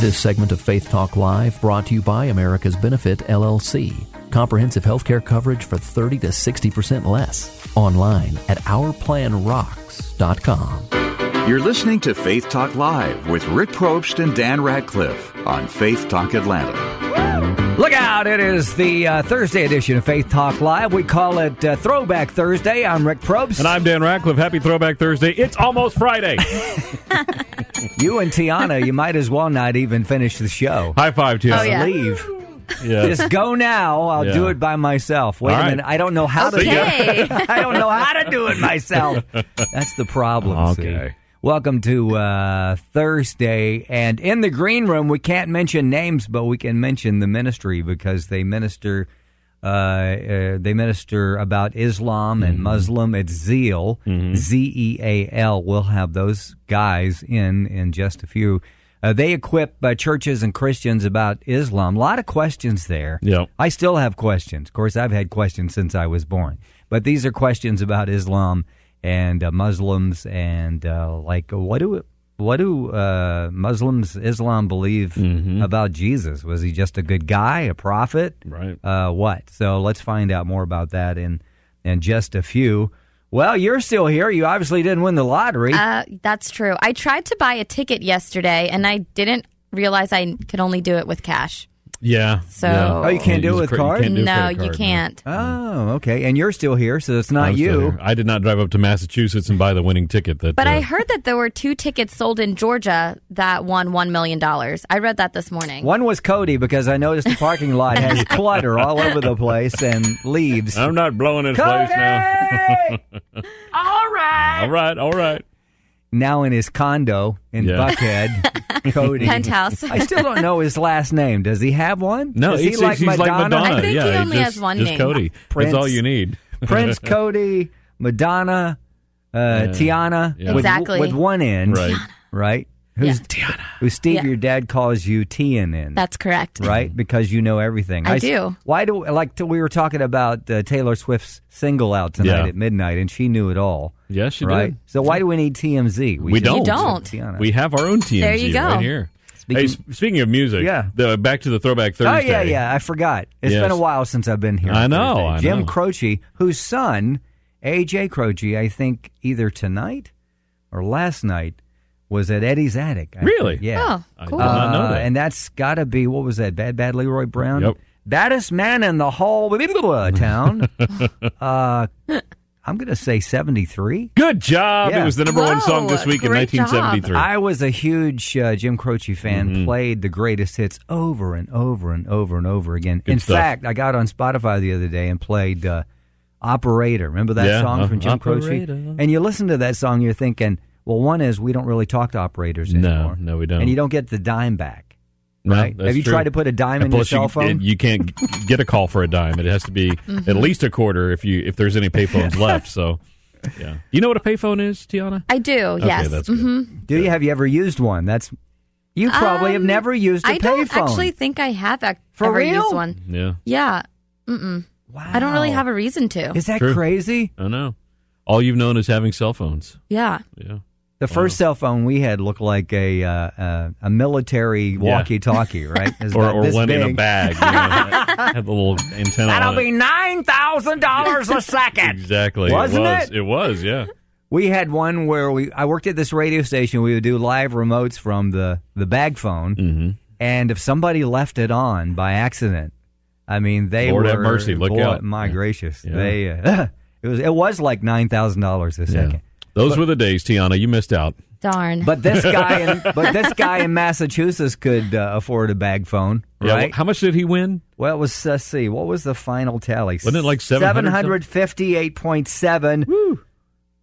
This segment of Faith Talk Live brought to you by America's Benefit LLC. Comprehensive healthcare coverage for 30 to 60% less. Online at ourplanrocks.com. You're listening to Faith Talk Live with Rick Probst and Dan Radcliffe on Faith Talk Atlanta. Look out! It is the uh, Thursday edition of Faith Talk Live. We call it uh, Throwback Thursday. I'm Rick Probst. And I'm Dan Radcliffe. Happy Throwback Thursday. It's almost Friday. you and Tiana, you might as well not even finish the show. High five, Tiana. Oh, yeah. Leave. Yeah. Just go now. I'll Yeah. do it by myself. Wait All a right. minute. I don't know how Okay. to. I don't know how to do it myself. That's the problem. see. Okay. Welcome to uh, Thursday, and in the green room, we can't mention names, but we can mention the ministry because they minister. Uh, uh, they minister about Islam and Muslim. It's Zeal, Z E A L. We'll have those guys in in just a few. Uh, they equip uh, churches and Christians about Islam. A lot of questions there. Yep. I still have questions. Of course, I've had questions since I was born. But these are questions about Islam and uh, Muslims and uh, like what do what do uh, Muslims Islam believe about Jesus? Was he just a good guy, a prophet? Right. Uh, what? So let's find out more about that in in just a few. Well, you're still here. You obviously didn't win the lottery. Uh, that's true. I tried to buy a ticket yesterday, and I didn't realize I could only do it with cash. Yeah. So- yeah. Oh, you can't do it use with cre- you card? can't do a no, credit you can't. oh, okay. And you're still here, so it's not I'm you. I did not drive up to Massachusetts and buy the winning ticket. That, But uh, I heard that there were two tickets sold in Georgia that won $1 million. I read that this morning. One was Cody because I noticed the parking lot has clutter all over the place and leaves. I'm not blowing his place now. all right. all right. All right. Now in his condo in Yeah. Buckhead, Cody. Penthouse. I still don't know his last name. Does he have one? No, Does he's, he like he's Madonna? like Madonna. I think yeah, he only just, has one just name. Cody. Prince. That's all you need. Prince Cody, Madonna, uh, Tiana, Yeah. with, Exactly. with one end, Right. Right? Who's Yeah. Who Steve, Yeah. your dad calls you TNN. That's correct. right? Because you know everything. I do. Why do like we were talking about uh, Taylor Swift's single out tonight Yeah. at midnight, and she knew it all. Yes, she right. did. So why do we need TMZ? We just don't. You don't. Tiana. We have our own TMZ There you go. right here. hey, Speaking- s- speaking of music, Yeah. the, back to the Throwback Thursday. Oh Thursday. yeah, yeah. I forgot. It's Yes. been a while since I've been here. I know, I Jim know. Croce, whose son AJ Croce, I think either tonight or last night was at Eddie's attic. I Really? think. Yeah. Oh, I cool. did not know Uh. And that's got to be what was that? Bad Bad Leroy Brown. Yep. Baddest man in the whole town. uh, I'm going to say 73. Good job. Yeah. It was the number one song this week in great job. 1973. I was a huge uh, Jim Croce fan. Mm-hmm. Played the greatest hits over and over and over and over again. Good in stuff. fact, I got on Spotify the other day and played uh, "Operator." Remember that Yeah, song uh, from Jim Croce? Operator. And you listen to that song, you're thinking, well, one is we don't really talk to operators No, anymore. no, no, we don't. And you don't get the dime back. No, right? that's Have you true. tried to put a dime And in your cell you, phone? You can't get a call for a dime. It has to be Mm-hmm. at least a quarter if you if there's any payphones left. So, yeah. You know what a payphone is, Tiana? I do, yes. that's good. hmm Do you have you ever used one? That's you probably have Um, never used a I don't payphone. actually think I have ac- For ever real? used one. Yeah. Yeah. Mm-mm. Wow. I don't really have a reason to. Is that True. crazy? I know. All you've known is having cell phones. yeah. Yeah. The first cell phone we had looked like a uh, uh, a military walkie-talkie, right? It's Or, or one in a bag. You know, had the little antenna That'll be nine thousand dollars a second. Exactly. Wasn't it was. it? It was, yeah. We had one where we I worked at this radio station. We would do live remotes from the the bag phone, Mm-hmm. and if somebody left it on by accident, I mean they Lord were have mercy, look boy, out. My Yeah. gracious, Yeah. they uh, it was it was like nine thousand dollars a yeah. second. Those were the days, Tiana. You missed out. Darn. But this guy, in, but this guy in Massachusetts could uh, afford a bag phone, Yeah, right? wh- how much did he win? Well, it was let's see, what was the final tally? Wasn't it like seven hundred fifty-eight point seven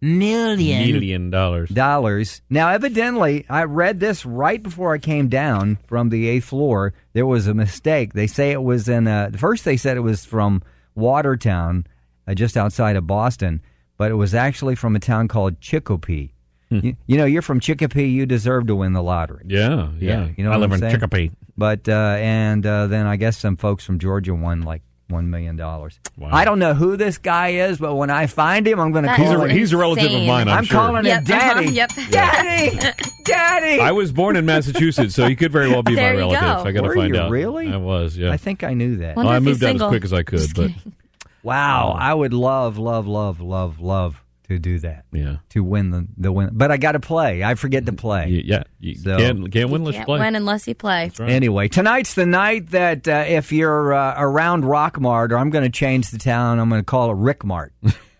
million Million dollars. dollars. Now, evidently, I read this right before I came down from the eighth floor. There was a mistake. They say it was in. Uh, first, they said it was from Watertown, uh, just outside of Boston, but it was actually from a town called Chicopee. You, you know, you're from Chicopee. You deserve to win the lottery. Yeah, yeah. you know I what live I'm in saying? Chicopee. But uh, and uh, then I guess some folks from Georgia won like one million dollars. Wow. I don't know who this guy is, but when I find him, I'm going to call He's a, him. he's a relative of mine. I'm, I'm sure. calling Yep, him Daddy. uh-huh, yep. Daddy, Daddy. I was born in Massachusetts, so he could very well be There my relative. go. I got to find you out. really? I was. Yeah. I think I knew that. Well, I moved out as quick as I could, Just but kidding. Wow, I would love, love, love, love, love to do that yeah, to win the the win. But I got to play. I forget to play. Y- yeah. You So- can't can't win. You Let's can't play. win unless you play. right. Anyway, tonight's the night that uh, if you're uh, around Rockmart, or I'm going to change the town, I'm going to call it Rickmart.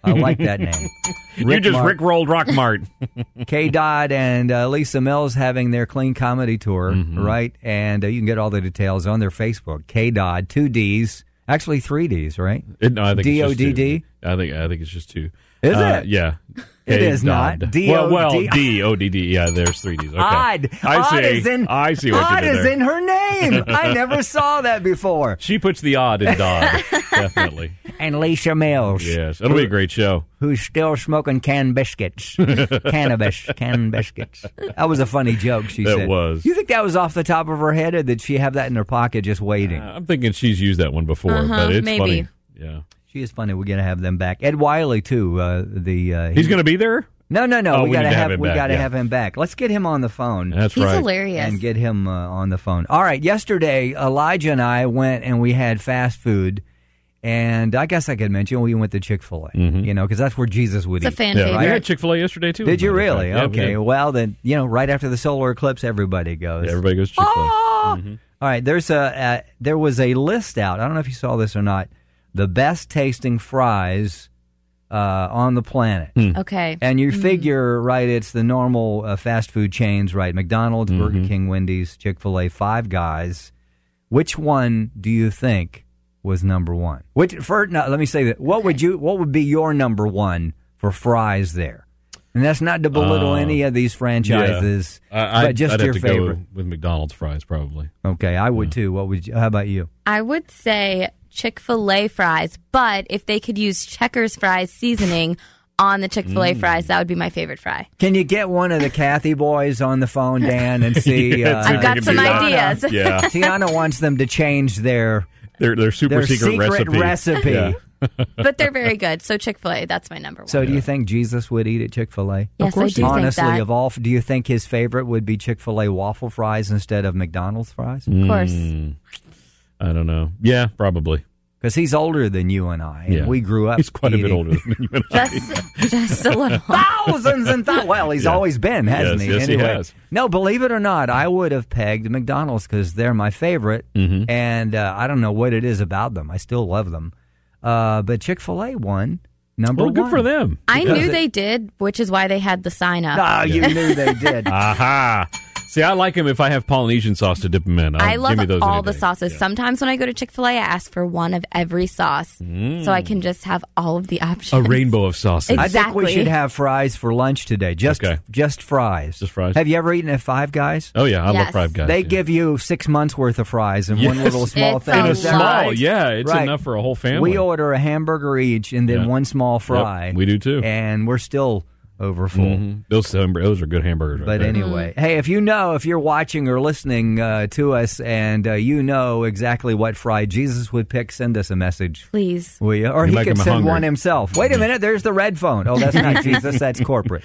I like that name. you just Mart. Rick rolled Rockmart. K. Dodd and uh, Lisa Mills having their clean comedy tour, right? And uh, you can get all the details on their Facebook. K. Dodd, two D's, actually three D's, right? It- no, I think it's just two. D-O-D-D? I think I think it's just two. Is Uh, it? Yeah. It K. is not. Dodd. D-O-D- Well, well, D O D D. Yeah, there's three D's. Okay. Odd. I odd see. Is in, I see what odd you did is there. in her name. I never saw that before. She puts the odd in Dodd. Definitely. And Lisa Mills. Yes. It'll be a great show. who's still smoking canned biscuits. Cannabis, canned biscuits. That was a funny joke, she That said. was. You think that was off the top of her head, or did she have that in her pocket just waiting? Uh, I'm thinking she's used that one before, Uh-huh, but it's maybe. funny. Yeah. She is funny. We're going to have them back. Ed Wiley, too. Uh, the uh, He's going to be there? No, no, no. Oh, we we got to to have have, him we back, got to yeah. have him back. Let's get him on the phone. That's He's right. hilarious. and get him uh, on the phone. All right, yesterday Elijah and I went and we had fast food, and I guess I could mention we went to Chick Fil A. Mm-hmm. You know, because that's where Jesus would It's a eat. fan Yeah. favorite. I had Chick fil A yesterday, too. Did you as a matter of really? Yeah, okay. did. Well, then you know, right after the solar eclipse, everybody goes. Yeah, everybody goes Chick fil A. "Ah!" All right. There's a uh, there was a list out. I don't know if you saw this or not. The best tasting fries uh, on the planet. Okay. And you figure, right, it's the normal uh, fast food chains, right? McDonald's, Mm-hmm. Burger King, Wendy's, Chick fil A, Five Guys. Which one do you think was number one? Which, for, no, let me say that. What would you, what would be your number one for fries there? And that's not to belittle Uh, any of these franchises, Yeah. I, but just I'd your to favorite. go with McDonald's fries, probably. Okay, I would too. What would you, how about you? I would say Chick fil A fries, but if they could use Checkers fries seasoning on the Chick Mm. fil A fries, that would be my favorite fry. Can you get one of the Cathy boys on the phone, Dan, and see? Yeah, uh, I've got some do that. ideas. Yeah. Tiana wants them to change their Their, their super their secret, secret recipe. recipe. Yeah. but they're very good. So Chick fil A, that's my number one. So, do you think Jesus would eat at Chick Fil A? Yes, I do think Honestly, that. of all, do you think his favorite would be Chick Fil A waffle fries instead of McDonald's fries? of course. Mm, I don't know. Yeah, probably. Because he's older than you and I, and Yeah. we grew up. He's quite a bit older than you and I. Just, just a little. Thousands and thousands. Well, he's Yeah. always been, hasn't Yes, he? yes, he has. no, believe it or not, I would have pegged McDonald's because they're my favorite, Mm-hmm. and uh, I don't know what it is about them. I still love them, uh, but Chick Fil A won number Well, good one. for them. I knew it- they did, which is why they had the sign up. Ah, you knew they did. Aha. See, I like them if I have Polynesian sauce to dip them in. I'll, I love give me those all the day. sauces. Yeah. Sometimes when I go to Chick fil A, I ask for one of every sauce so I can just have all of the options. A rainbow of sauces. I think we should have fries for lunch today. Just Okay. just fries. Just fries? Have you ever eaten at Five Guys? oh, yeah. I love Five Guys. they yeah. give you six months worth of fries and one little small It's thing. In a a small, right? yeah. It's Right. enough for a whole family. We order a hamburger each and then Yeah. one small fry. we do too. And we're still over full. Mhm. Those, those are good hamburgers. Right But there. anyway, hey, if you know, if you're watching or listening uh, to us and uh, you know exactly what fry Jesus would pick, send us a message. Please. Will you? Or You he could send hungry. one himself. Wait a minute, there's the red phone. Oh, that's not Jesus, that's corporate.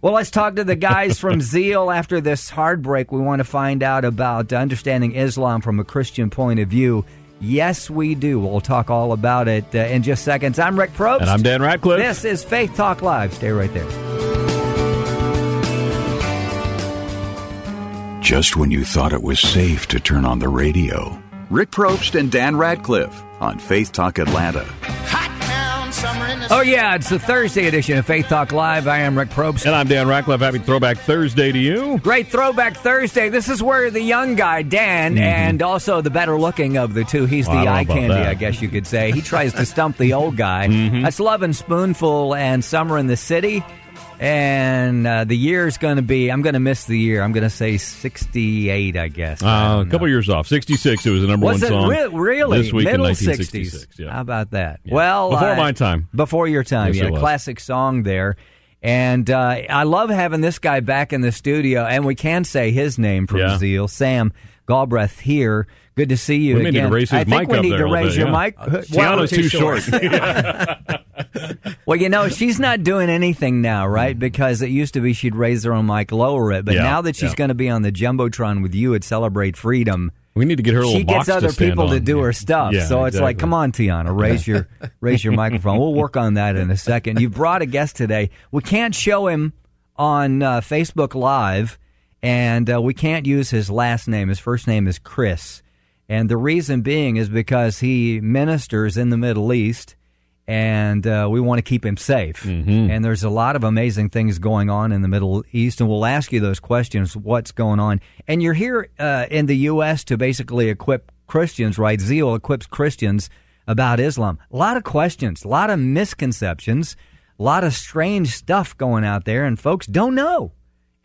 Well, let's talk to the guys from Zeal after this hard break. We want to find out about understanding Islam from a Christian point of view. Yes, we do. We'll talk all about it uh, in just seconds. I'm Rick Probst. And I'm Dan Radcliffe. This is Faith Talk Live. Stay right there. Just when you thought it was safe to turn on the radio. Rick Probst and Dan Radcliffe on Faith Talk Atlanta. Oh, yeah, it's the Thursday edition of Faith Talk Live. I am Rick Probst. And I'm Dan Radcliffe. Happy Throwback Thursday to you. Great Throwback Thursday. This is where the young guy, Dan, mm-hmm. and also the better looking of the two, he's Well, the eye candy, that. I guess you could say. He tries to stump the old guy. Mm-hmm. That's Lovin' Spoonful and Summer in the City. And uh, the year is going to be, I'm going to miss the year. I'm going to say 68, I guess. Uh, a don't couple years off. 66, it was the number Was one song. re- really? This week Middle in 60s. Yeah. How about that? Yeah. Well, Before uh, my time. Before your time, Yes, yeah. Classic song there. And uh, I love having this guy back in the studio, and we can say his name from Yeah. Zeal, Sam Galbraith here. Good to see you We again. to raise I think mic we need to raise bit, your mic. Tiana's too short. Well, you know, she's not doing anything now, right? Because it used to be she'd raise her own mic, lower it. But Yeah, now that she's yeah. going to be on the Jumbotron with you at Celebrate Freedom, We need to get her she gets other to people to do Yeah. her stuff. So it's like, come on, Tiana, raise your raise your microphone. We'll work on that in a second. You brought a guest today. We can't show him on uh, Facebook Live, and uh, we can't use his last name. His first name is Chris, and the reason being is because he ministers in the Middle East. And uh, we want to keep him safe. Mm-hmm. And there's a lot of amazing things going on in the Middle East, and we'll ask you those questions. What's going on? And you're here uh, in the U.S. to basically equip Christians, right? Zeal equips Christians about Islam. A lot of questions, a lot of misconceptions, a lot of strange stuff going out there, and folks don't know.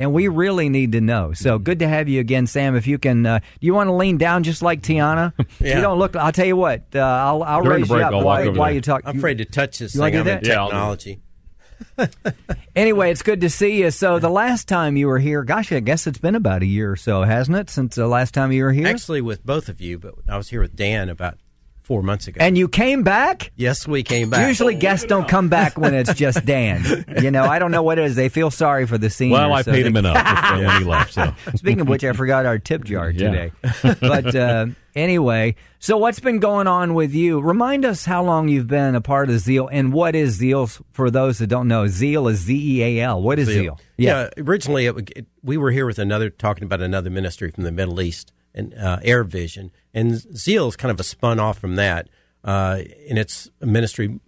And we really need to know. So good to have you again, Sam. If you can, uh, do you want to lean down just like Tiana? Yeah. You don't look. I'll tell you what. Uh, I'll, I'll During raise break, you up I'll while, while you talk. I'm afraid to touch this You wanna thing. do I'm in that? Yeah, I'll do it. technology. Anyway, it's good to see you. So the last time you were here, gosh, I guess it's been about a year or so, hasn't it, since the last time you were here? Actually, with both of you, but I was here with Dan about four months ago. and you came back. yes, we came back. Usually guests don't come back when it's just Dan. You know, I don't know what it is. They feel sorry for the seniors. Well, I so paid they- him enough when he left. So Speaking of which, I forgot our tip jar Yeah. today. But uh, anyway, so what's been going on with you? Remind us how long you've been a part of Zeal and what is Zeal for those that don't know. Zeal is Z E A L. What is Zeal? Yeah. originally it, it, we were here with another talking about another ministry from the Middle East and uh, Arab Vision, and Zeal is kind of a spun off from that, uh, and it's a ministry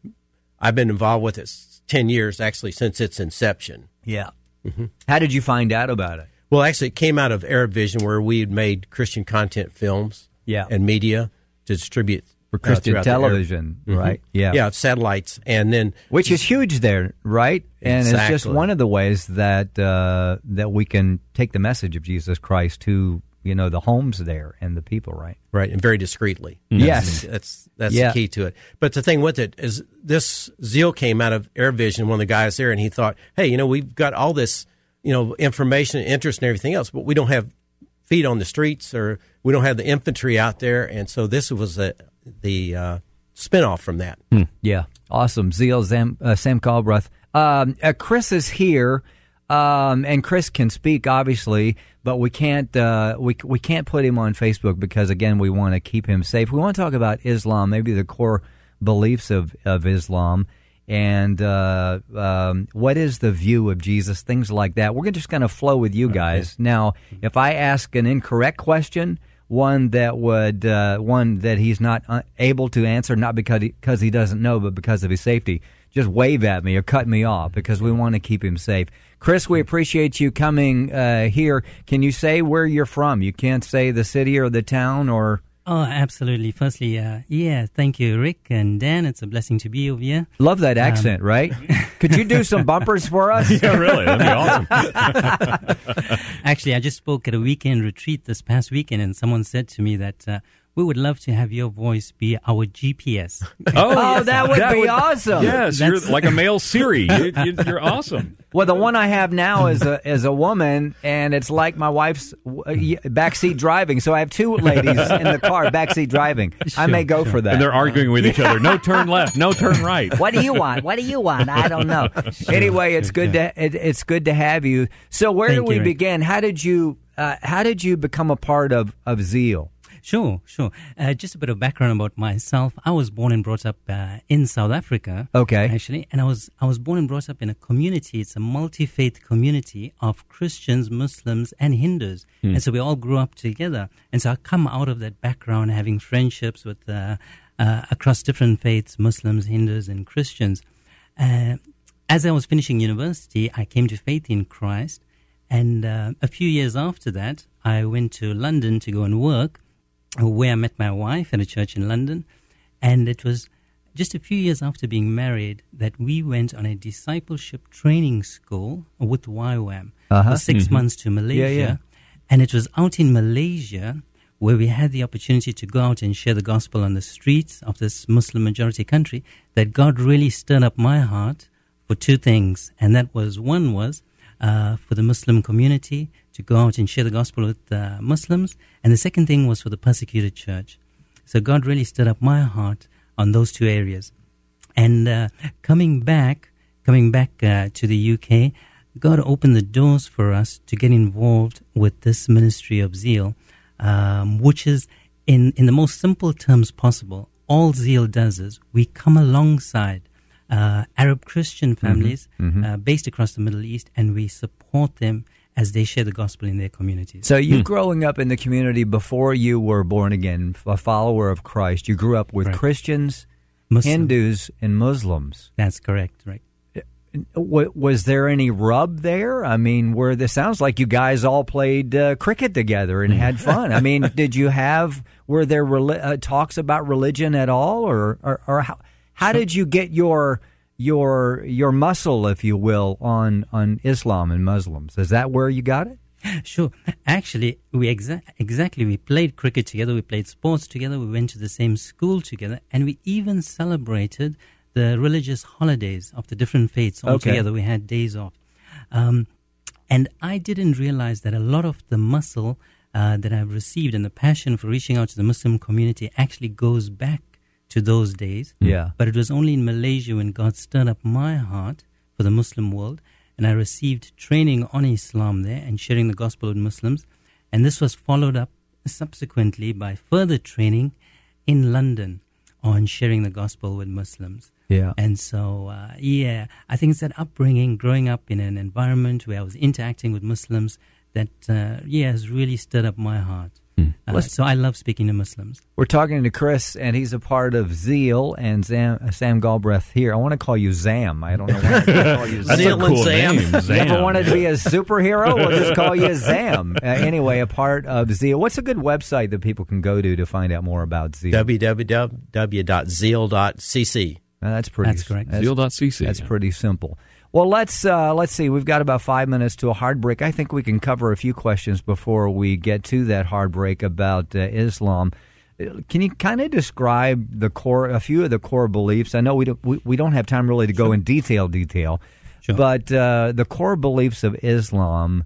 I've been involved with it ten years actually since its inception. Yeah. Mm-hmm. How did you find out about it? Well, actually, it came out of Arab Vision, where we had made Christian content films Yeah. and media to distribute For uh, Christian Arab- television, Mhm. right? Yeah. yeah, satellites, and then Which is huge there, right? And it's just one of the ways that uh, that we can take the message of Jesus Christ to you know the homes there and the people, right? right, and very discreetly. Yes. that's that's Yeah. the key to it. But the thing with it is, this Zeal came out of Arab Vision, one of the guys there, and he thought, hey, you know, we've got all this, you know, information, and interest, and everything else, but we don't have feet on the streets, or we don't have the infantry out there, and so this was a, the uh, spinoff from that. Yeah, awesome. Zeal Sam, uh, Sam Galbraith. Um, uh, Chris is here, um, and Chris can speak obviously, but we can't uh, we we can't put him on Facebook because again we want to keep him safe. We want to talk about Islam, maybe the core beliefs of of Islam. And uh, um, what is the view of Jesus? Things like that. We're just going to flow with you guys. Now, if I ask an incorrect question, one that would uh, one that he's not uh, able to answer, not because he, because he doesn't know, but because of his safety. Just wave at me or cut me off because we want to keep him safe. Chris, we appreciate you coming uh, here. Can you say where you're from? You can't say the city or the town or. Oh, absolutely. Firstly, uh, yeah, thank you, Rick and Dan. It's a blessing to be over here. Love that accent, Um, right? Could you do some bumpers for us? yeah, really, that'd be awesome. Actually, I just spoke at a weekend retreat this past weekend, and someone said to me that uh, we would love to have your voice be our GPS. Oh, that would be awesome. Yes, you're like a male Siri. You, you, you're awesome. Well, the one I have now is a is a woman, and it's like my wife's uh, backseat driving. So I have two ladies in the car backseat driving. I may go for that. And they're arguing with each other. No turn left. No turn right. what do you want? What do you want? I don't know. Anyway, it's good to it, it's good to have you. So where Thank did we you, Rick. begin? How did you uh, how did you become a part of of Zeal? Sure, sure. Uh, just a bit of background about myself. I was born and brought up uh, in South Africa. Okay. actually, and I was I was born and brought up in a community. It's a multi faith community of Christians, Muslims, and Hindus, and so we all grew up together. And so I come out of that background, having friendships with uh, uh, across different faiths, Muslims, Hindus, and Christians. Uh, as I was finishing university, I came to faith in Christ, and uh, a few years after that, I went to London to go and work, where I met my wife at a church in London, and it was just a few years after being married that we went on a discipleship training school with YWAM Uh-huh. for 6 Mhm. months to Malaysia. yeah. And it was out in Malaysia where we had the opportunity to go out and share the gospel on the streets of this Muslim majority country that God really stirred up my heart for two things. And that was one was uh, for the Muslim community to go out and share the gospel with uh, Muslims. And the second thing was for the persecuted church. So God really stirred up my heart on those two areas. And uh, coming back, coming back uh, to the UK, God opened the doors for us to get involved with this ministry of zeal, um, which is, in, in the most simple terms possible, all zeal does is we come alongside uh, Arab Christian families mhm. Uh, based across the Middle East and we support them as they share the gospel in their communities. So you growing up in the community before you were born again, a follower of Christ, you grew up with Right. Christians, Muslim. Hindus, and Muslims. That's correct, right? Was there any rub there? I mean, where this sounds like you guys all played uh, cricket together and had fun. I mean, did you have were there reli- uh, talks about religion at all, or or, or how how did you get your your your muscle, if you will, on on Islam and Muslims? Is that where you got it? Sure. Actually, we exa- exactly we played cricket together. We played sports together. We went to the same school together, and we even celebrated the religious holidays of the different faiths all Okay. together. We had days off, um, and I didn't realize that a lot of the muscle uh, that I've received and the passion for reaching out to the Muslim community actually goes back to those days. Yeah. But it was only in Malaysia when God stirred up my heart for the Muslim world, and I received training on Islam there and sharing the gospel with Muslims. And this was followed up subsequently by further training in London on sharing the gospel with Muslims. Yeah. And so, uh, yeah, I think it's that upbringing, growing up in an environment where I was interacting with Muslims, that, uh, yeah, has really stirred up my heart. Uh, so I love speaking to Muslims. We're talking to Chris, and he's a part of Zeal and Sam, uh, Sam Galbraith here. I want to call you Zam. I don't know why I call you That's Zam. a cool name, You ever Zam. wanted to be a superhero? We'll just call you Zam. Uh, anyway, a part of Zeal. What's a good website that people can go to to find out more about Zeal? www.zeal.cc. Uh, that's pretty. That's correct. Zeal.cc, That's yeah. pretty simple. Well, let's uh, let's see. We've got about five minutes to a hard break. I think we can cover a few questions before we get to that hard break about uh, Islam. Uh, Can you kind of describe the core, a few of the core beliefs? I know we don't we, we don't have time really to go in detail detail, Sure. but uh, the core beliefs of Islam,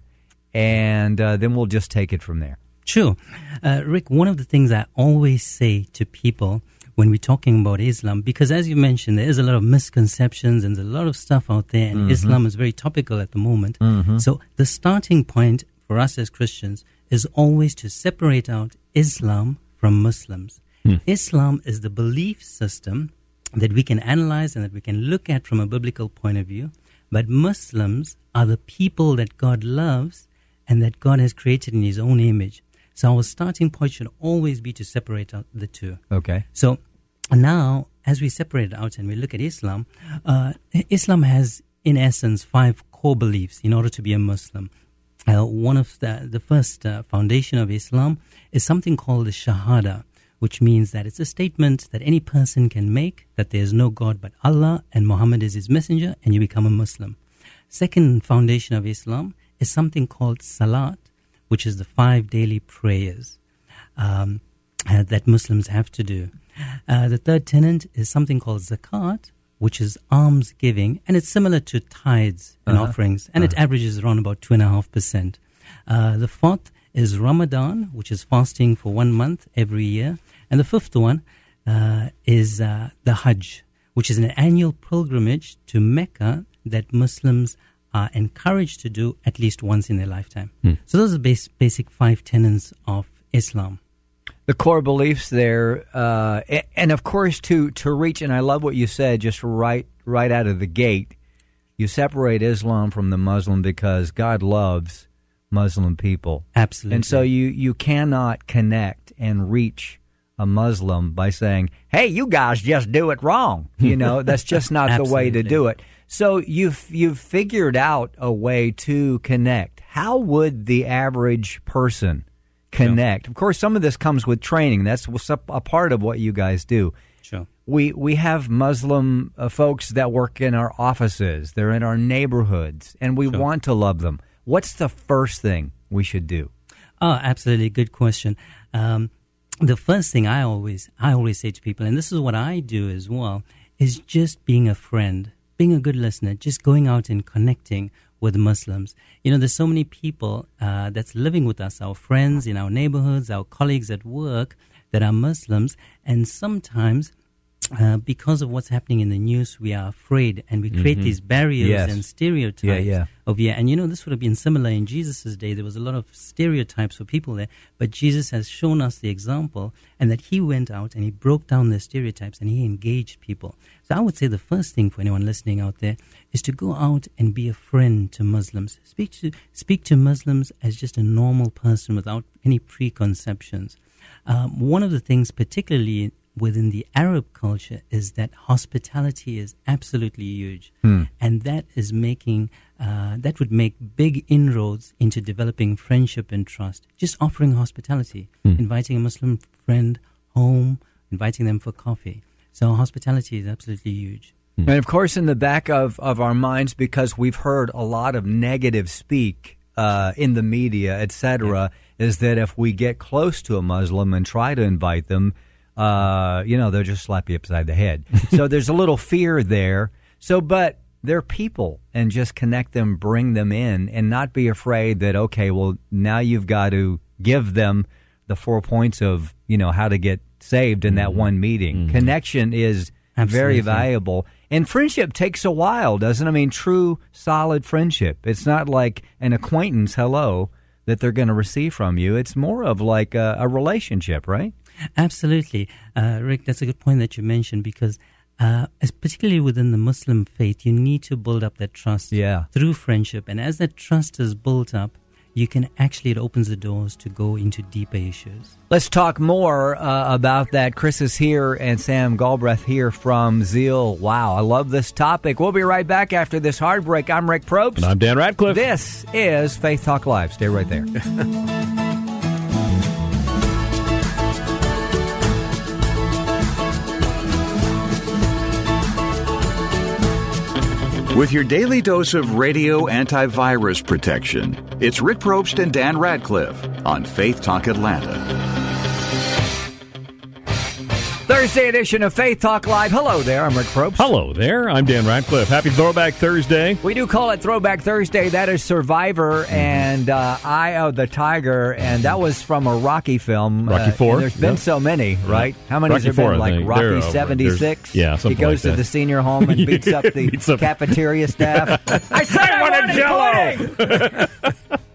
and uh, then we'll just take it from there. Sure. Uh, Rick, one of the things I always say to people when we're talking about Islam, because as you mentioned, there is a lot of misconceptions and there's a lot of stuff out there, and mm-hmm. Islam is very topical at the moment. Mm-hmm. So the starting point for us as Christians is always to separate out Islam from Muslims. Hmm. Islam is the belief system that we can analyze and that we can look at from a biblical point of view, but Muslims are the people that God loves and that God has created in His own image. So our starting point should always be to separate out the two. Okay. So now, as we separate out and we look at Islam, uh, Islam has, in essence, five core beliefs in order to be a Muslim. Uh, one of the, the first uh, foundation of Islam is something called the Shahada, which means that it's a statement that any person can make that there is no God but Allah and Muhammad is his messenger, and you become a Muslim. Second foundation of Islam is something called Salat, which is the five daily prayers um, uh, that Muslims have to do. Uh, the third tenet is something called zakat, which is alms giving, and it's similar to tithes and offerings, and it averages around about two and a half percent. Uh, the fourth is Ramadan, which is fasting for one month every year, and the fifth one uh, is uh, the Hajj, which is an annual pilgrimage to Mecca that Muslims are encouraged to do at least once in their lifetime. So those are the base, basic five tenets of Islam. The core beliefs there, uh, and of course to to reach. And I love what you said, just right right out of the gate. You separate Islam from the Muslim because God loves Muslim people, Absolutely. and so you you cannot connect and reach a Muslim by saying, "Hey, you guys just do it wrong." You know, that's just not the way to do it. So you've you've figured out a way to connect. How would the average person connect? Of course, some of this comes with training. That's a part of what you guys do. Sure. we we have Muslim uh, folks that work in our offices. They're in our neighborhoods, and we want to love them. What's the first thing we should do? Oh, absolutely. Good question. Um, the first thing I always I always say to people, and this is what I do as well, is just being a friend, being a good listener, just going out and connecting with Muslims. You know, there's so many people uh, that's living with us, our friends in our neighborhoods, our colleagues at work that are Muslims, and sometimes uh, because of what's happening in the news, we are afraid and we create Mhm. these barriers Yes. and stereotypes Yeah, yeah. of yeah. And you know, this would have been similar in Jesus' day. There was a lot of stereotypes for people there, but Jesus has shown us the example and that he went out and he broke down the stereotypes and he engaged people. So I would say the first thing for anyone listening out there is to go out and be a friend to Muslims. Speak to speak to Muslims as just a normal person without any preconceptions. Um, one of the things, particularly within the Arab culture, is that hospitality is absolutely huge, Hmm. and that is making uh, that would make big inroads into developing friendship and trust. Just offering hospitality, Hmm. inviting a Muslim friend home, inviting them for coffee. So hospitality is absolutely huge. And of course, in the back of, of our minds, because we've heard a lot of negative speak uh, in the media, etc., is that if we get close to a Muslim and try to invite them, uh, you know, they'll just slap you upside the head. so there's a little fear there. So, but they're people and just connect them, bring them in, and not be afraid that, okay, well, now you've got to give them the four points of, you know, how to get saved in that one meeting. Connection is very valuable. And friendship takes a while, doesn't it? I mean, true, solid friendship. It's not like an acquaintance, hello, that they're going to receive from you. It's more of like a, a relationship, right? Absolutely, uh, Rick. That's a good point that you mentioned because, uh, as particularly within the Muslim faith, you need to build up that trust Yeah. through friendship, and as that trust is built up, you can actually it opens the doors to go into deeper issues. Let's talk more uh, about that. Chris is here and Sam Galbraith here from Zeal. Wow, I love this topic. We'll be right back after this hard break. I'm Rick Probst. And I'm Dan Radcliffe. This is Faith Talk Live. Stay right there. With your daily dose of radio antivirus protection, it's Rick Probst and Dan Radcliffe on Faith Talk Atlanta. Thursday edition of Faith Talk Live. Hello there. I'm Rick Probst. Hello there. I'm Dan Radcliffe. Happy Throwback Thursday. We do call it Throwback Thursday. That is Survivor Mm-hmm. and uh, Eye of the Tiger, and that was from a Rocky film. Rocky Uh, Four, There's been yeah. so many, right? How many Rocky has there Four, been? I Like think. Rocky 76? there's- yeah, He goes like to the senior home and beats up the Beats up- cafeteria staff. I said I wanted Jello.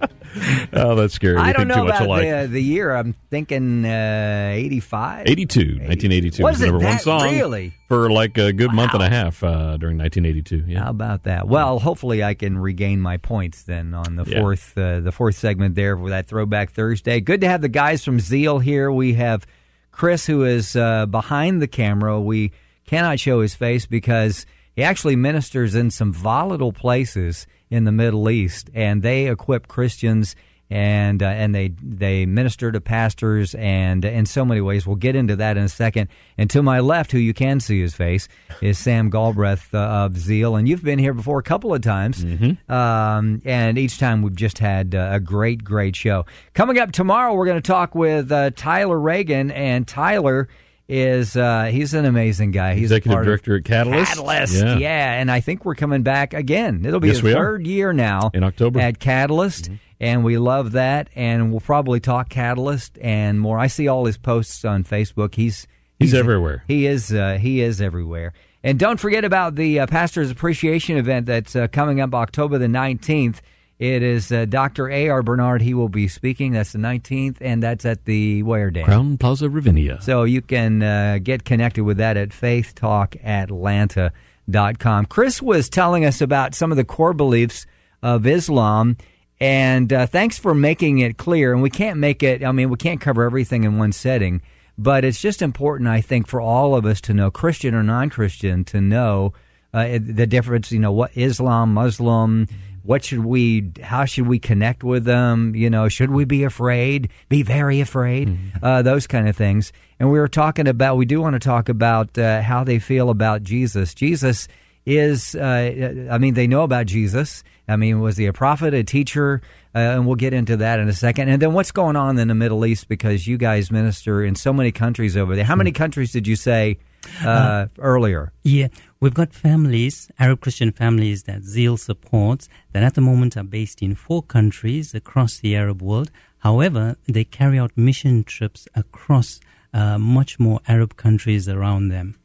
Oh, that's scary. I don't think too know much about alike. the, the year. I'm thinking uh, 85. 82, 1982 Was was the number one song really? for like a good month and a half uh, during 1982. Yeah. How about that? Well, hopefully I can regain my points then on the Yeah. fourth uh, the fourth segment there for that Throwback Thursday. Good to have the guys from Zeal here. We have Chris who is uh, behind the camera. We cannot show his face because he actually ministers in some volatile places in the Middle East, and they equip Christians and uh, and they they minister to pastors and in so many ways. We'll get into that in a second. And to my left, who you can see his face, is Sam Galbraith uh, of Zeal, and you've been here before a couple of times. Um, and each time we've just had uh, a great, great show. Coming up tomorrow, we're going to talk with uh, Tyler Reagan, and Tyler is uh, he's an amazing guy. He's a Executive director at Catalyst. Catalyst, Yeah. yeah. and I think we're coming back again. It'll be Yes, the we are. third year now In October. Mm-hmm. at Catalyst, and we love that. And we'll probably talk Catalyst and more. I see all his posts on Facebook. He's He's everywhere. He is. Uh, he is everywhere. And don't forget about the uh, Pastors Appreciation event that's uh, coming up October the nineteenth. It is uh, Dr. A. R. Bernard. He will be speaking. That's the nineteenth, and that's at the where Dan. Crowne Plaza Ravinia. So you can uh, get connected with that at faithtalkatlanta.com. Chris was telling us about some of the core beliefs of Islam, and uh, thanks for making it clear. And we can't make it, I mean, we can't cover everything in one setting, but it's just important, I think, for all of us to know, Christian or non Christian, to know. Uh, the difference, you know, what Islam, Muslim, What should we? How should we connect with them? You know, should we be afraid? Be very afraid? Mm-hmm. Uh, those kind of things. And we were talking about. We do want to talk about uh, how they feel about Jesus. Jesus is. Uh, I mean, they know about Jesus. I mean, was he a prophet, a teacher? Uh, and we'll get into that in a second. And then what's going on in the Middle East because you guys minister in so many countries over there. How many countries did you say uh, earlier? Yeah, we've got families, Arab Christian families that Zeal supports, that at the moment are based in four countries across the Arab world. However, they carry out mission trips across uh, much more Arab countries around them.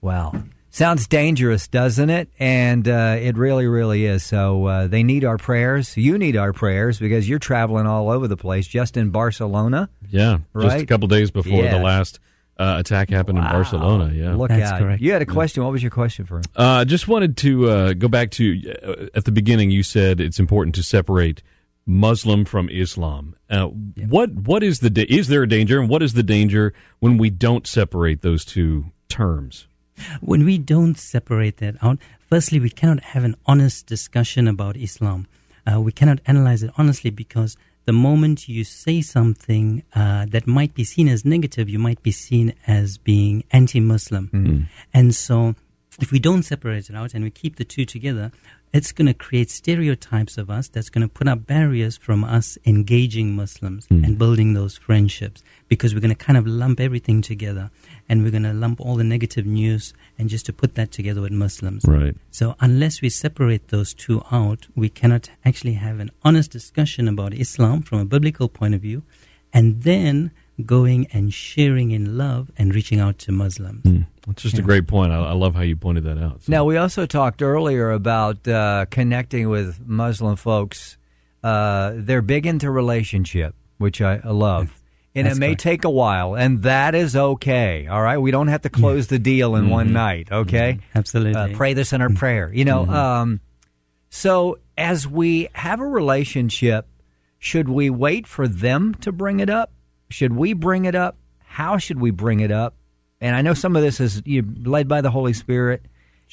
Wow. Sounds dangerous, doesn't it? And uh, it really, really is. So uh, they need our prayers. You need our prayers because you're traveling all over the place, just in Barcelona. Yeah, just a couple days before Yeah. the last uh, attack happened in Barcelona. Yeah, Look That's out. correct. You had a question. What was your question for him? Uh, just wanted to uh, go back to uh, at the beginning. You said it's important to separate Muslim from Islam. Uh, What what is the da- is there a danger, and what is the danger when we don't separate those two terms? When we don't separate that out, firstly, we cannot have an honest discussion about Islam. Uh, we cannot analyze it honestly because the moment you say something uh, that might be seen as negative, you might be seen as being anti Muslim. And so, if we don't separate it out and we keep the two together, it's going to create stereotypes of us that's going to put up barriers from us engaging Muslims hmm. and building those friendships because we're going to kind of lump everything together and we're going to lump all the negative news and just to put that together with Muslims. Right. So unless we separate those two out, we cannot actually have an honest discussion about Islam from a biblical point of view and then going and sharing in love and reaching out to Muslims. That's just a great point. I, I love how you pointed that out. So- Now, we also talked earlier about uh, connecting with Muslim folks. Uh, they're big into relationship, which I, I love. And That's it may correct. take a while, and that is okay. All right. We don't have to close the deal in one night, okay? Absolutely. Uh, pray this in our prayer. You know, um, so as we have a relationship, should we wait for them to bring it up? Should we bring it up? How should we bring it up? And I know some of this is you know, led by the Holy Spirit,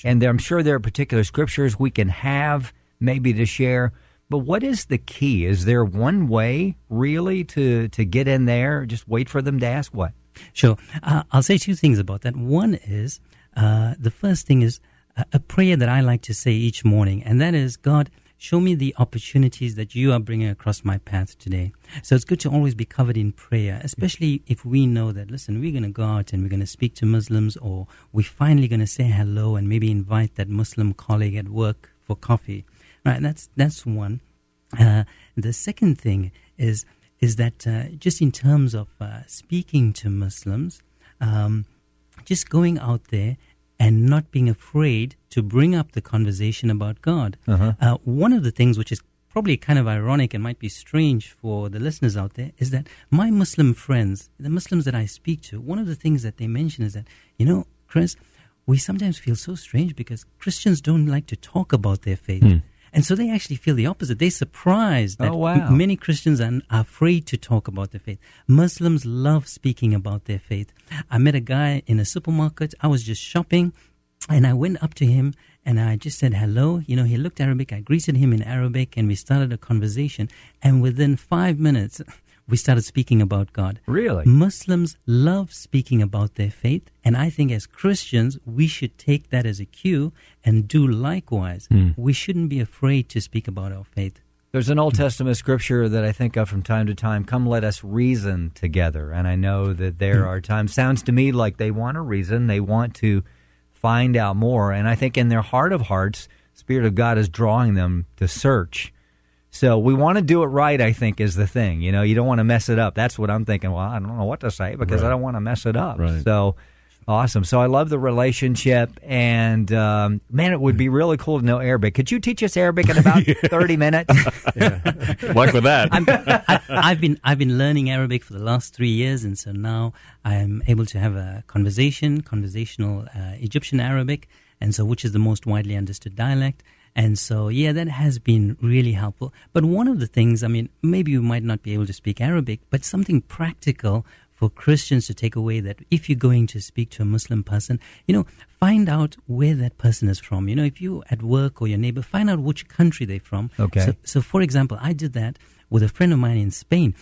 and I'm sure there are particular scriptures we can have maybe to share. But what is the key? Is there one way really to to get in there? Just wait for them to ask what? Sure. Uh, I'll say two things about that. One is uh, the first thing is a, a prayer that I like to say each morning, and that is, God, show me the opportunities that you are bringing across my path today. So it's good to always be covered in prayer, especially if we know that, listen, we're going to go out and we're going to speak to Muslims, or we're finally going to say hello and maybe invite that Muslim colleague at work for coffee. Right? That's that's one. Uh, the second thing is is that uh, just in terms of uh, speaking to Muslims, um, just going out there and not being afraid to bring up the conversation about God. Uh, one of the things which is probably kind of ironic and might be strange for the listeners out there is that my Muslim friends, the Muslims that I speak to, one of the things that they mention is that, you know, Chris, we sometimes feel so strange because Christians don't like to talk about their faith. And so they actually feel the opposite. They're surprised that Oh, wow. many Christians are, are afraid to talk about their faith. Muslims love speaking about their faith. I met a guy in a supermarket. I was just shopping and I went up to him and I just said hello. You know, he looked Arabic. I greeted him in Arabic and we started a conversation. And within five minutes, we started speaking about God. Really? Muslims love speaking about their faith, and I think as Christians, we should take that as a cue and do likewise. Hmm. We shouldn't be afraid to speak about our faith. There's an Old hmm. Testament scripture that I think of from time to time. Come, let us reason together. And I know that there hmm. are times, sounds to me like they want to reason, they want to find out more. And I think in their heart of hearts, Spirit of God is drawing them to search. So we want to do it right, I think, is the thing. You know, you don't want to mess it up. That's what I'm thinking. Well, I don't know what to say because I don't want to mess it up. Right. So awesome. So I love the relationship. And um, man, it would be really cool to know Arabic. Could you teach us Arabic in about 30 minutes? Luck with that. I'm, I, I've been I've been learning Arabic for the last three years, and so now I'm able to have a conversation, conversational uh, Egyptian Arabic, and so which is the most widely understood dialect. And so, yeah, that has been really helpful. But one of the things, I mean, maybe you might not be able to speak Arabic, but something practical for Christians to take away that if you're going to speak to a Muslim person, you know, find out where that person is from. You know, if you're at work or your neighbor, find out which country they're from. Okay. So, so for example, I did that with a friend of mine in Spain.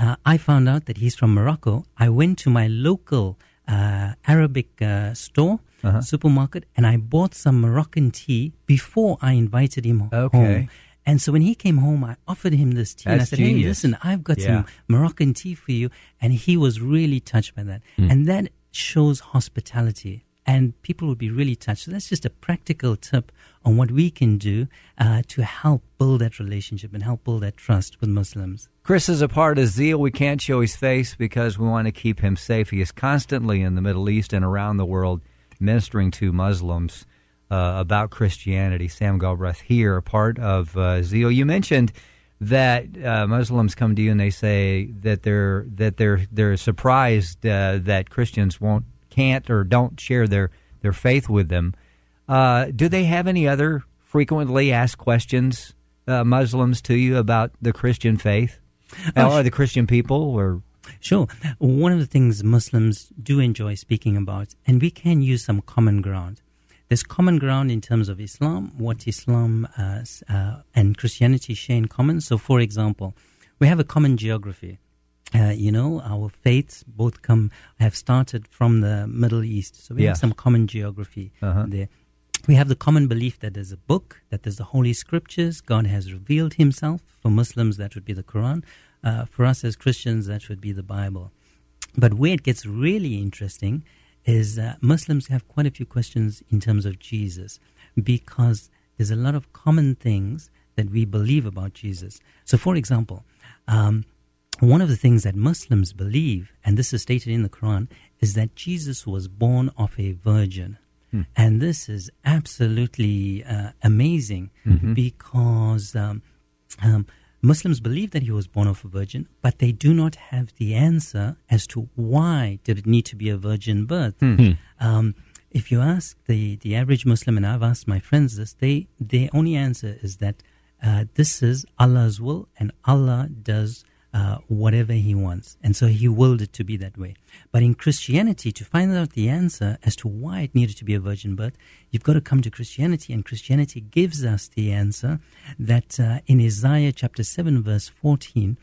Uh, I found out that he's from Morocco. I went to my local uh, Arabic uh, store, Uh-huh. supermarket, and I bought some Moroccan tea before I invited him Okay. home. And so when he came home, I offered him this tea. and I That's said, hey, listen, I've got Yeah. some Moroccan tea for you. And he was really touched by that. Hmm. And that shows hospitality. And people would be really touched. So that's just a practical tip on what we can do uh, to help build that relationship and help build that trust with Muslims. Chris is a part of Zeal. We can't show his face because we want to keep him safe. He is constantly in the Middle East and around the world ministering to Muslims uh, about Christianity. Sam Galbraith here, a part of uh, Zeal. You mentioned that uh, Muslims come to you and they say that they're that they're they're surprised uh, that Christians won't can't or don't share their their faith with them. Uh, do they have any other frequently asked questions, uh, Muslims, to you about the Christian faith Oh, or the Christian people? Or Sure. One of the things Muslims do enjoy speaking about, and we can use some common ground. There's common ground in terms of Islam, what Islam uh, uh, and Christianity share in common. So, for example, we have a common geography. Uh, you know, our faiths both come have started from the Middle East, so we Yeah. have some common geography Uh-huh. there. We have the common belief that there's a book, that there's the Holy Scriptures. God has revealed Himself. For Muslims, that would be the Quran. Uh, for us as Christians, that should be the Bible. But where it gets really interesting is uh, Muslims have quite a few questions in terms of Jesus because there's a lot of common things that we believe about Jesus. So, for example, um, one of the things that Muslims believe, and this is stated in the Quran, is that Jesus was born of a virgin. And this is absolutely uh, amazing because um, um, Muslims believe that he was born of a virgin, but they do not have the answer as to why did it need to be a virgin birth. Um, if you ask the, the average Muslim, and I've asked my friends this, they their only answer is that uh, this is Allah's will, and Allah does uh, whatever He wants, and so He willed it to be that way. But in Christianity, to find out the answer as to why it needed to be a virgin birth, you've got to come to Christianity, and Christianity gives us the answer that uh, in Isaiah chapter seven, verse fourteen,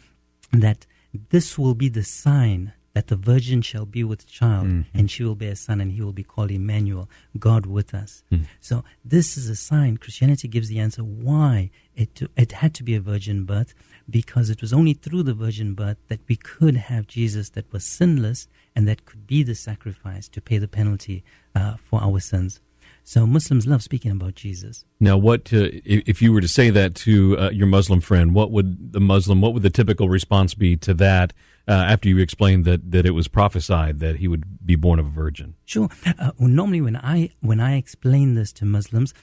that this will be the sign that the virgin shall be with child, and she will bear a son, and he will be called Emmanuel, God with us. So this is a sign. Christianity gives the answer why it it had to be a virgin birth, because it was only through the virgin birth that we could have Jesus that was sinless and that could be the sacrifice to pay the penalty uh, for our sins. So Muslims love speaking about Jesus. Now, what uh, if if you were to say that to uh, your Muslim friend? What would the Muslim? What would the typical response be to that? Uh, after you explained that that it was prophesied that he would be born of a virgin. Sure. Uh, well, normally, when I when I explain this to Muslims,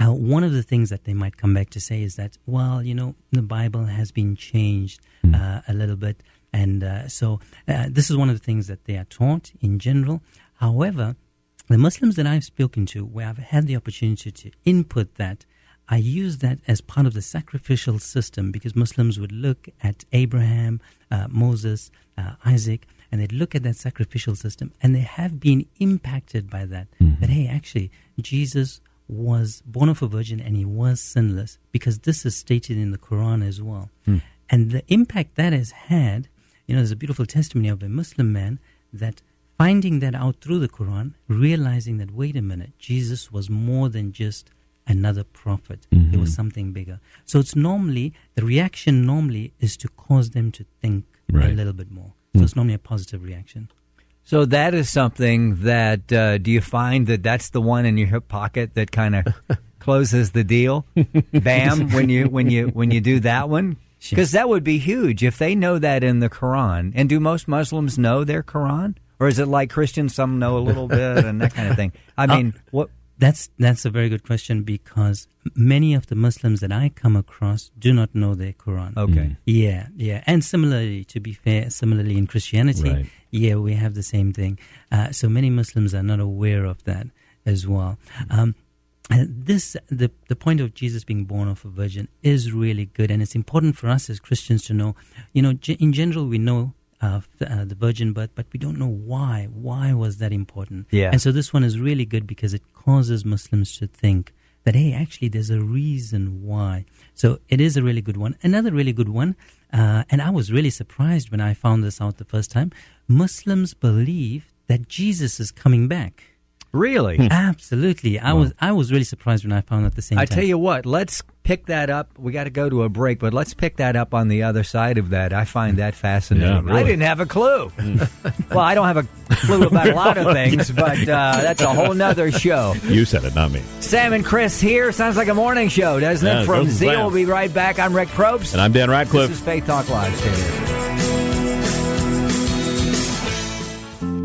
uh, one of the things that they might come back to say is that, well, you know, the Bible has been changed uh, a little bit, and uh, so uh, this is one of the things that they are taught in general. However, the Muslims that I've spoken to, where I've had the opportunity to input that, I use that as part of the sacrificial system because Muslims would look at Abraham, uh, Moses, uh, Isaac, and they'd look at that sacrificial system and they have been impacted by that. That, hey, actually, Jesus was born of a virgin and he was sinless because this is stated in the Quran as well. And the impact that has had, you know, there's a beautiful testimony of a Muslim man that finding that out through the Quran, realizing that, wait a minute, Jesus was more than just another prophet. There was mm-hmm. something bigger. So it's normally, the reaction normally is to cause them to think a little bit more. So hmm. it's normally a positive reaction. so that is something that uh, do you find that that's the one in your hip pocket that kind of closes the deal? Bam! when you when you when you do that one. Because that would be huge if they know that in the Quran. And do most Muslims know their Quran, or is it like Christians? Some know a little bit and that kind of thing. I uh, mean, what? That's that's a very good question because many of the Muslims that I come across do not know their Quran. Okay. Yeah, yeah, and similarly, to be fair, similarly in Christianity, Right. yeah, we have the same thing. Uh, so many Muslims are not aware of that as well. Um, this the the point of Jesus being born of a virgin is really good, and it's important for us as Christians to know. You know, in general, we know uh, f- uh, the virgin birth, but we don't know why. Why was that important? Yeah. And so this one is really good because it causes Muslims to think that, hey, actually, there's a reason why. So it is a really good one. Another really good one, uh, and I was really surprised when I found this out the first time. Muslims believe that Jesus is coming back. Really? Hmm. Absolutely. I was I was really surprised when I found out the same I time. tell you what, let's pick that up. We got to go to a break, but let's pick that up on the other side of that. I find hmm. that fascinating. Yeah, really. I didn't have a clue. Hmm. well, I don't have a clue about a lot of things, but uh, that's a whole nother show. You said it, not me. Sam and Chris here. Sounds like a morning show, doesn't Yeah, it? it From Z, we'll be right back. I'm Rick Probst. And I'm Dan Radcliffe. This is Faith Talk Live. Stay there.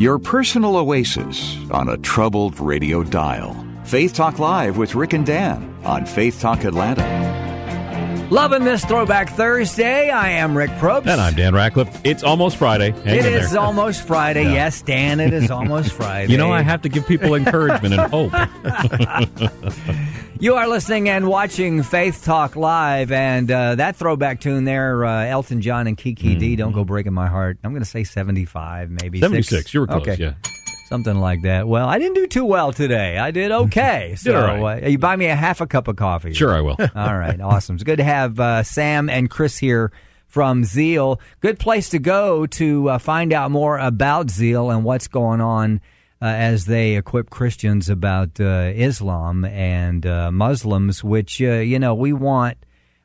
Your personal oasis on a troubled radio dial. Faith Talk Live with Rick and Dan on Faith Talk Atlanta. Loving this Throwback Thursday. I am Rick Probst. And I'm Dan Radcliffe. It's almost Friday. Hang It is there. almost Friday. Yeah. Yes, Dan, it is almost Friday. You know, I have to give people encouragement and hope. You are listening and watching Faith Talk Live, and uh, that throwback tune there, uh, Elton John and Kiki Dee, Don't Go Breaking My Heart. I'm going to say 75, maybe. 76. Six. You were close, okay. yeah. Something like that. Well, I didn't do too well today. I did okay. so, all right. uh, you buy me a half a cup of coffee. Sure, I will. All right, awesome. It's good to have uh, Sam and Chris here from Zeal. Good place to go to uh, find out more about Zeal and what's going on uh, as they equip Christians about uh, Islam and uh, Muslims, which uh, you know we want.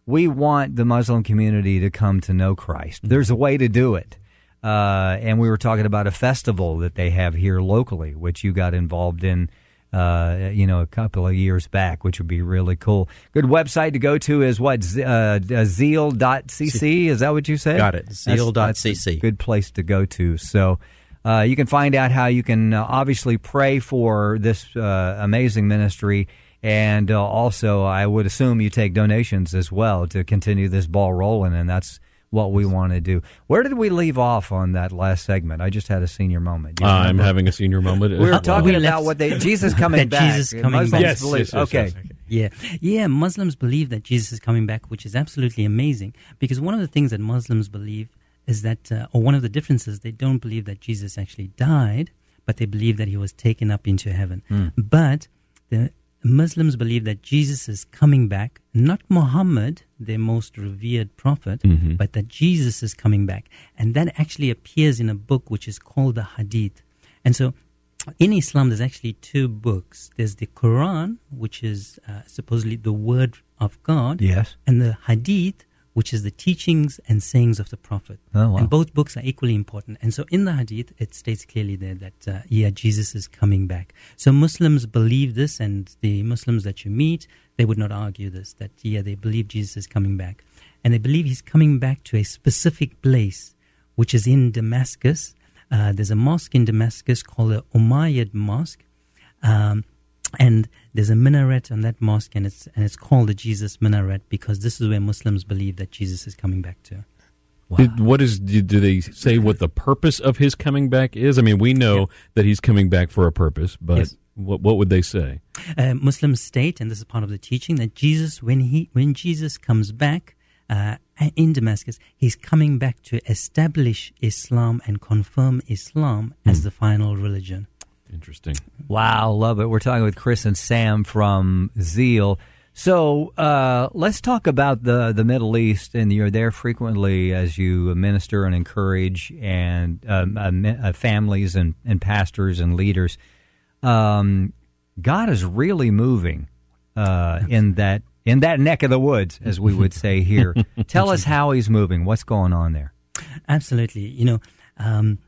We want the Muslim community to come to know Christ. There's a way to do it. Uh, and we were talking about a festival that they have here locally, which you got involved in uh, you know, a couple of years back, which would be really cool. Good website to go to is what? Uh, uh, zeal.cc. Is that what you said? Got it. Zeal.cc. Good place to go to. So uh, you can find out how you can uh, obviously pray for this uh, amazing ministry. And uh, also, I would assume you take donations as well to continue this ball rolling, and that's what we want to do. Where did we leave off on that last segment? I just had a senior moment. Do you I'm having a senior moment. We were as talking well. We about what they Jesus coming that back. Jesus coming Muslims back. Yes, believe- yes, yes, okay. yes. Yeah, yeah. Muslims believe that Jesus is coming back, which is absolutely amazing. Because one of the things that Muslims believe is that, uh, or one of the differences, they don't believe that Jesus actually died, but they believe that he was taken up into heaven. But the Muslims believe that Jesus is coming back, not Muhammad, their most revered prophet, but that Jesus is coming back. And that actually appears in a book which is called the Hadith. And so in Islam, there's actually two books. There's the Quran, which is uh, supposedly the word of God, Yes. and the Hadith, which is the teachings and sayings of the Prophet. Oh, wow. And both books are equally important. And so in the Hadith, it states clearly there that, uh, yeah, Jesus is coming back. So Muslims believe this, and the Muslims that you meet, they would not argue this, that, yeah, they believe Jesus is coming back. And they believe he's coming back to a specific place, which is in Damascus. Uh, there's a mosque in Damascus called the Umayyad Mosque. Um, and there's a minaret on that mosque, and it's and it's called the Jesus Minaret because this is where Muslims believe that Jesus is coming back to. Did- what is? Do do they say what the purpose of his coming back is? I mean, we know that he's coming back for a purpose, but Yes. what what would they say? Uh, Muslims state, and this is part of the teaching, that Jesus, when he when Jesus comes back uh, in Damascus, he's coming back to establish Islam and confirm Islam as the final religion. Interesting. Wow, love it. We're talking with Chris and Sam from Zeal. So uh, let's talk about the the Middle East, and you're there frequently as you minister and encourage and um, uh, uh, families and, and pastors and leaders. Um, God is really moving uh, in that in that neck of the woods, as we would say here. Tell us how He's moving. What's going on there? Absolutely. You know, um,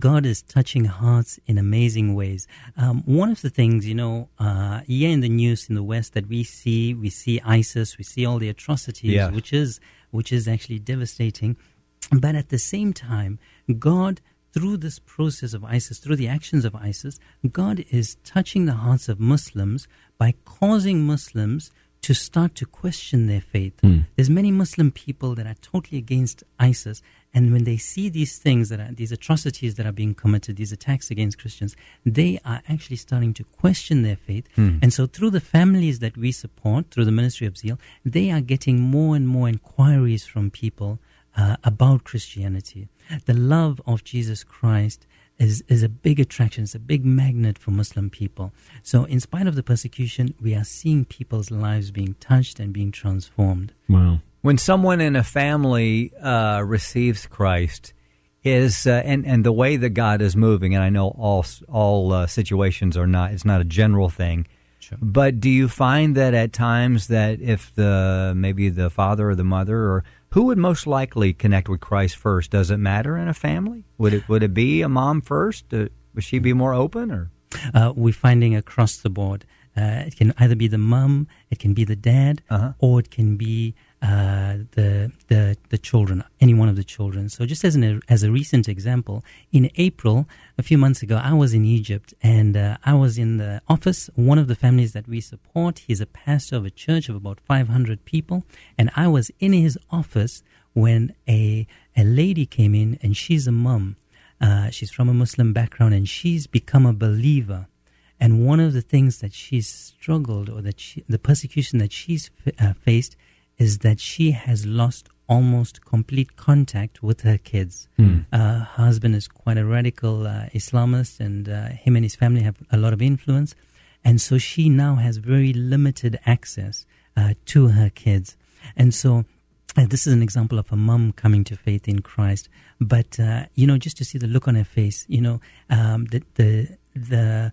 God is touching hearts in amazing ways. Um, one of the things, you know, uh, here in the news in the West that we see, we see ISIS, we see all the atrocities, Yeah. which is which is actually devastating. But at the same time, God, through this process of ISIS, through the actions of ISIS, God is touching the hearts of Muslims by causing Muslims to start to question their faith. There's many Muslim people that are totally against ISIS, and when they see these things that are these atrocities that are being committed, these attacks against Christians, they are actually starting to question their faith. And so, through the families that we support, through the Ministry of Zeal, they are getting more and more inquiries from people uh, about Christianity. The love of Jesus Christ is, is a big attraction, it's a big magnet for Muslim people. So, in spite of the persecution, we are seeing people's lives being touched and being transformed. Wow. When someone in a family uh, receives Christ, is uh, and and the way that God is moving, and I know all all uh, situations are not. It's not a general thing. But do you find that at times that if the maybe the father or the mother or who would most likely connect with Christ first? Does it matter in a family? Would it would it be a mom first? Uh, would she be more open or? Uh, we're finding across the board. Uh, it can either be the mum, it can be the dad, Uh-huh. or it can be uh, the the the children, any one of the children. So, just as an as a recent example, in April a few months ago, I was in Egypt and uh, I was in the office. One of the families that we support, he's a pastor of a church of about 500 people, and I was in his office when a a lady came in, and she's a mum. Uh, she's from a Muslim background, and she's become a believer. And one of the things that she's struggled, or that she, the persecution that she's uh, faced, is that she has lost almost complete contact with her kids. Hmm. Uh, her husband is quite a radical uh, Islamist, and uh, him and his family have a lot of influence. And so she now has very limited access uh, to her kids. And so uh, this is an example of a mum coming to faith in Christ. But, uh, you know, just to see the look on her face, you know, um, the, the, the,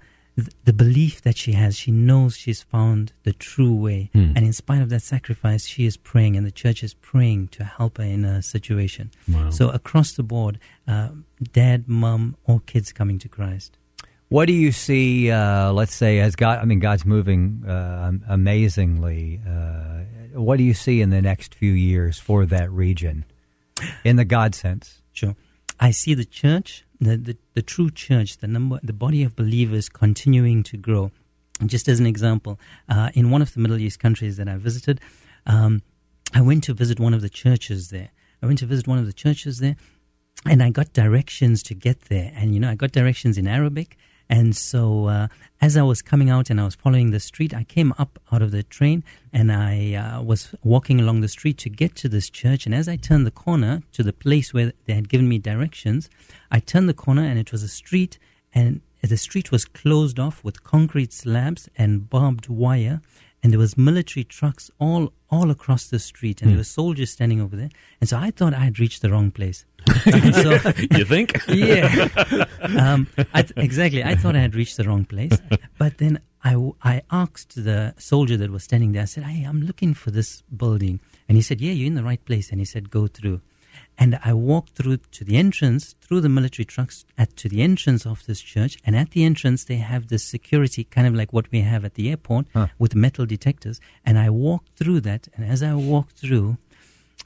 the belief that she has, she knows she's found the true way. Hmm. And in spite of that sacrifice, she is praying, and the church is praying to help her in her situation. Wow. So across the board, uh, dad, mum, or kids coming to Christ. What do you see? Uh, let's say as God, I mean, God's moving uh, amazingly. Uh, what do you see in the next few years for that region, in the God sense? Sure. I see the church, the, the, the true church, the number, the body of believers continuing to grow. Just as an example, uh, in one of the Middle East countries that I visited, um, I went to visit one of the churches there. I went to visit one of the churches there, and I got directions to get there. And you know, I got directions in Arabic. And so, uh, as I was coming out and I was following the street, I came up out of the train and I uh, was walking along the street to get to this church. And as I turned the corner to the place where they had given me directions, I turned the corner and it was a street, and the street was closed off with concrete slabs and barbed wire. And there was military trucks all all across the street, and there were soldiers standing over there. And so I thought I had reached the wrong place. So, you think? yeah. Um, I th- exactly. I thought I had reached the wrong place. But then I, w- I asked the soldier that was standing there, I said, Hey, I'm looking for this building. And he said, Yeah, you're in the right place. And he said, Go through. And I walked through to the entrance, through the military trucks, at to the entrance of this church. And at the entrance, they have this security, kind of like what we have at the airport, with metal detectors. And I walked through that. And as I walked through,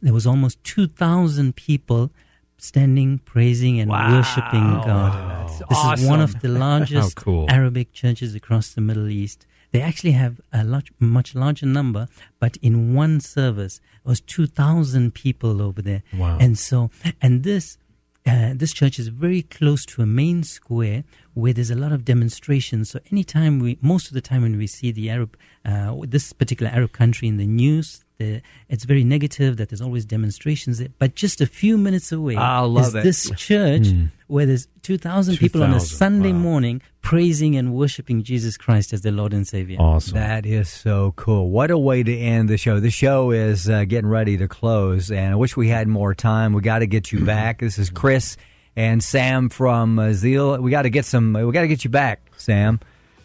there was almost 2,000 people standing, praising, and worshiping God. this is one of the largest cool. Arabic churches across the Middle East. They actually have a lot, much larger number, but in one service, it was 2,000 people over there. Wow. And so, and this, uh, this church is very close to a main square where there's a lot of demonstrations. So anytime we, most of the time when we see the Arab, uh, this particular Arab country in the news, the, it's very negative that there's always demonstrations there. But just a few minutes away I love is it. this church where there's 2,000 people on a Sunday wow. morning praising and worshiping Jesus Christ as their Lord and Savior. Awesome. That is so cool. What a way to end the show. The show is uh, getting ready to close, and I wish we had more time. We got to get you back. This is Chris and Sam from uh, Zeal. We got to get some. We got to get you back, Sam.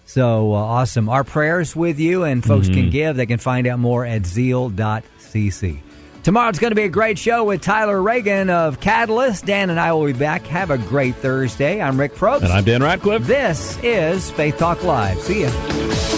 So uh, awesome. Our prayers with you, and folks can give. They can find out more at zeal.cc. Tomorrow's going to be a great show with Tyler Reagan of Catalyst. Dan and I will be back. Have a great Thursday. I'm Rick Probst. and I'm Dan Radcliffe. This is Faith Talk Live. See ya.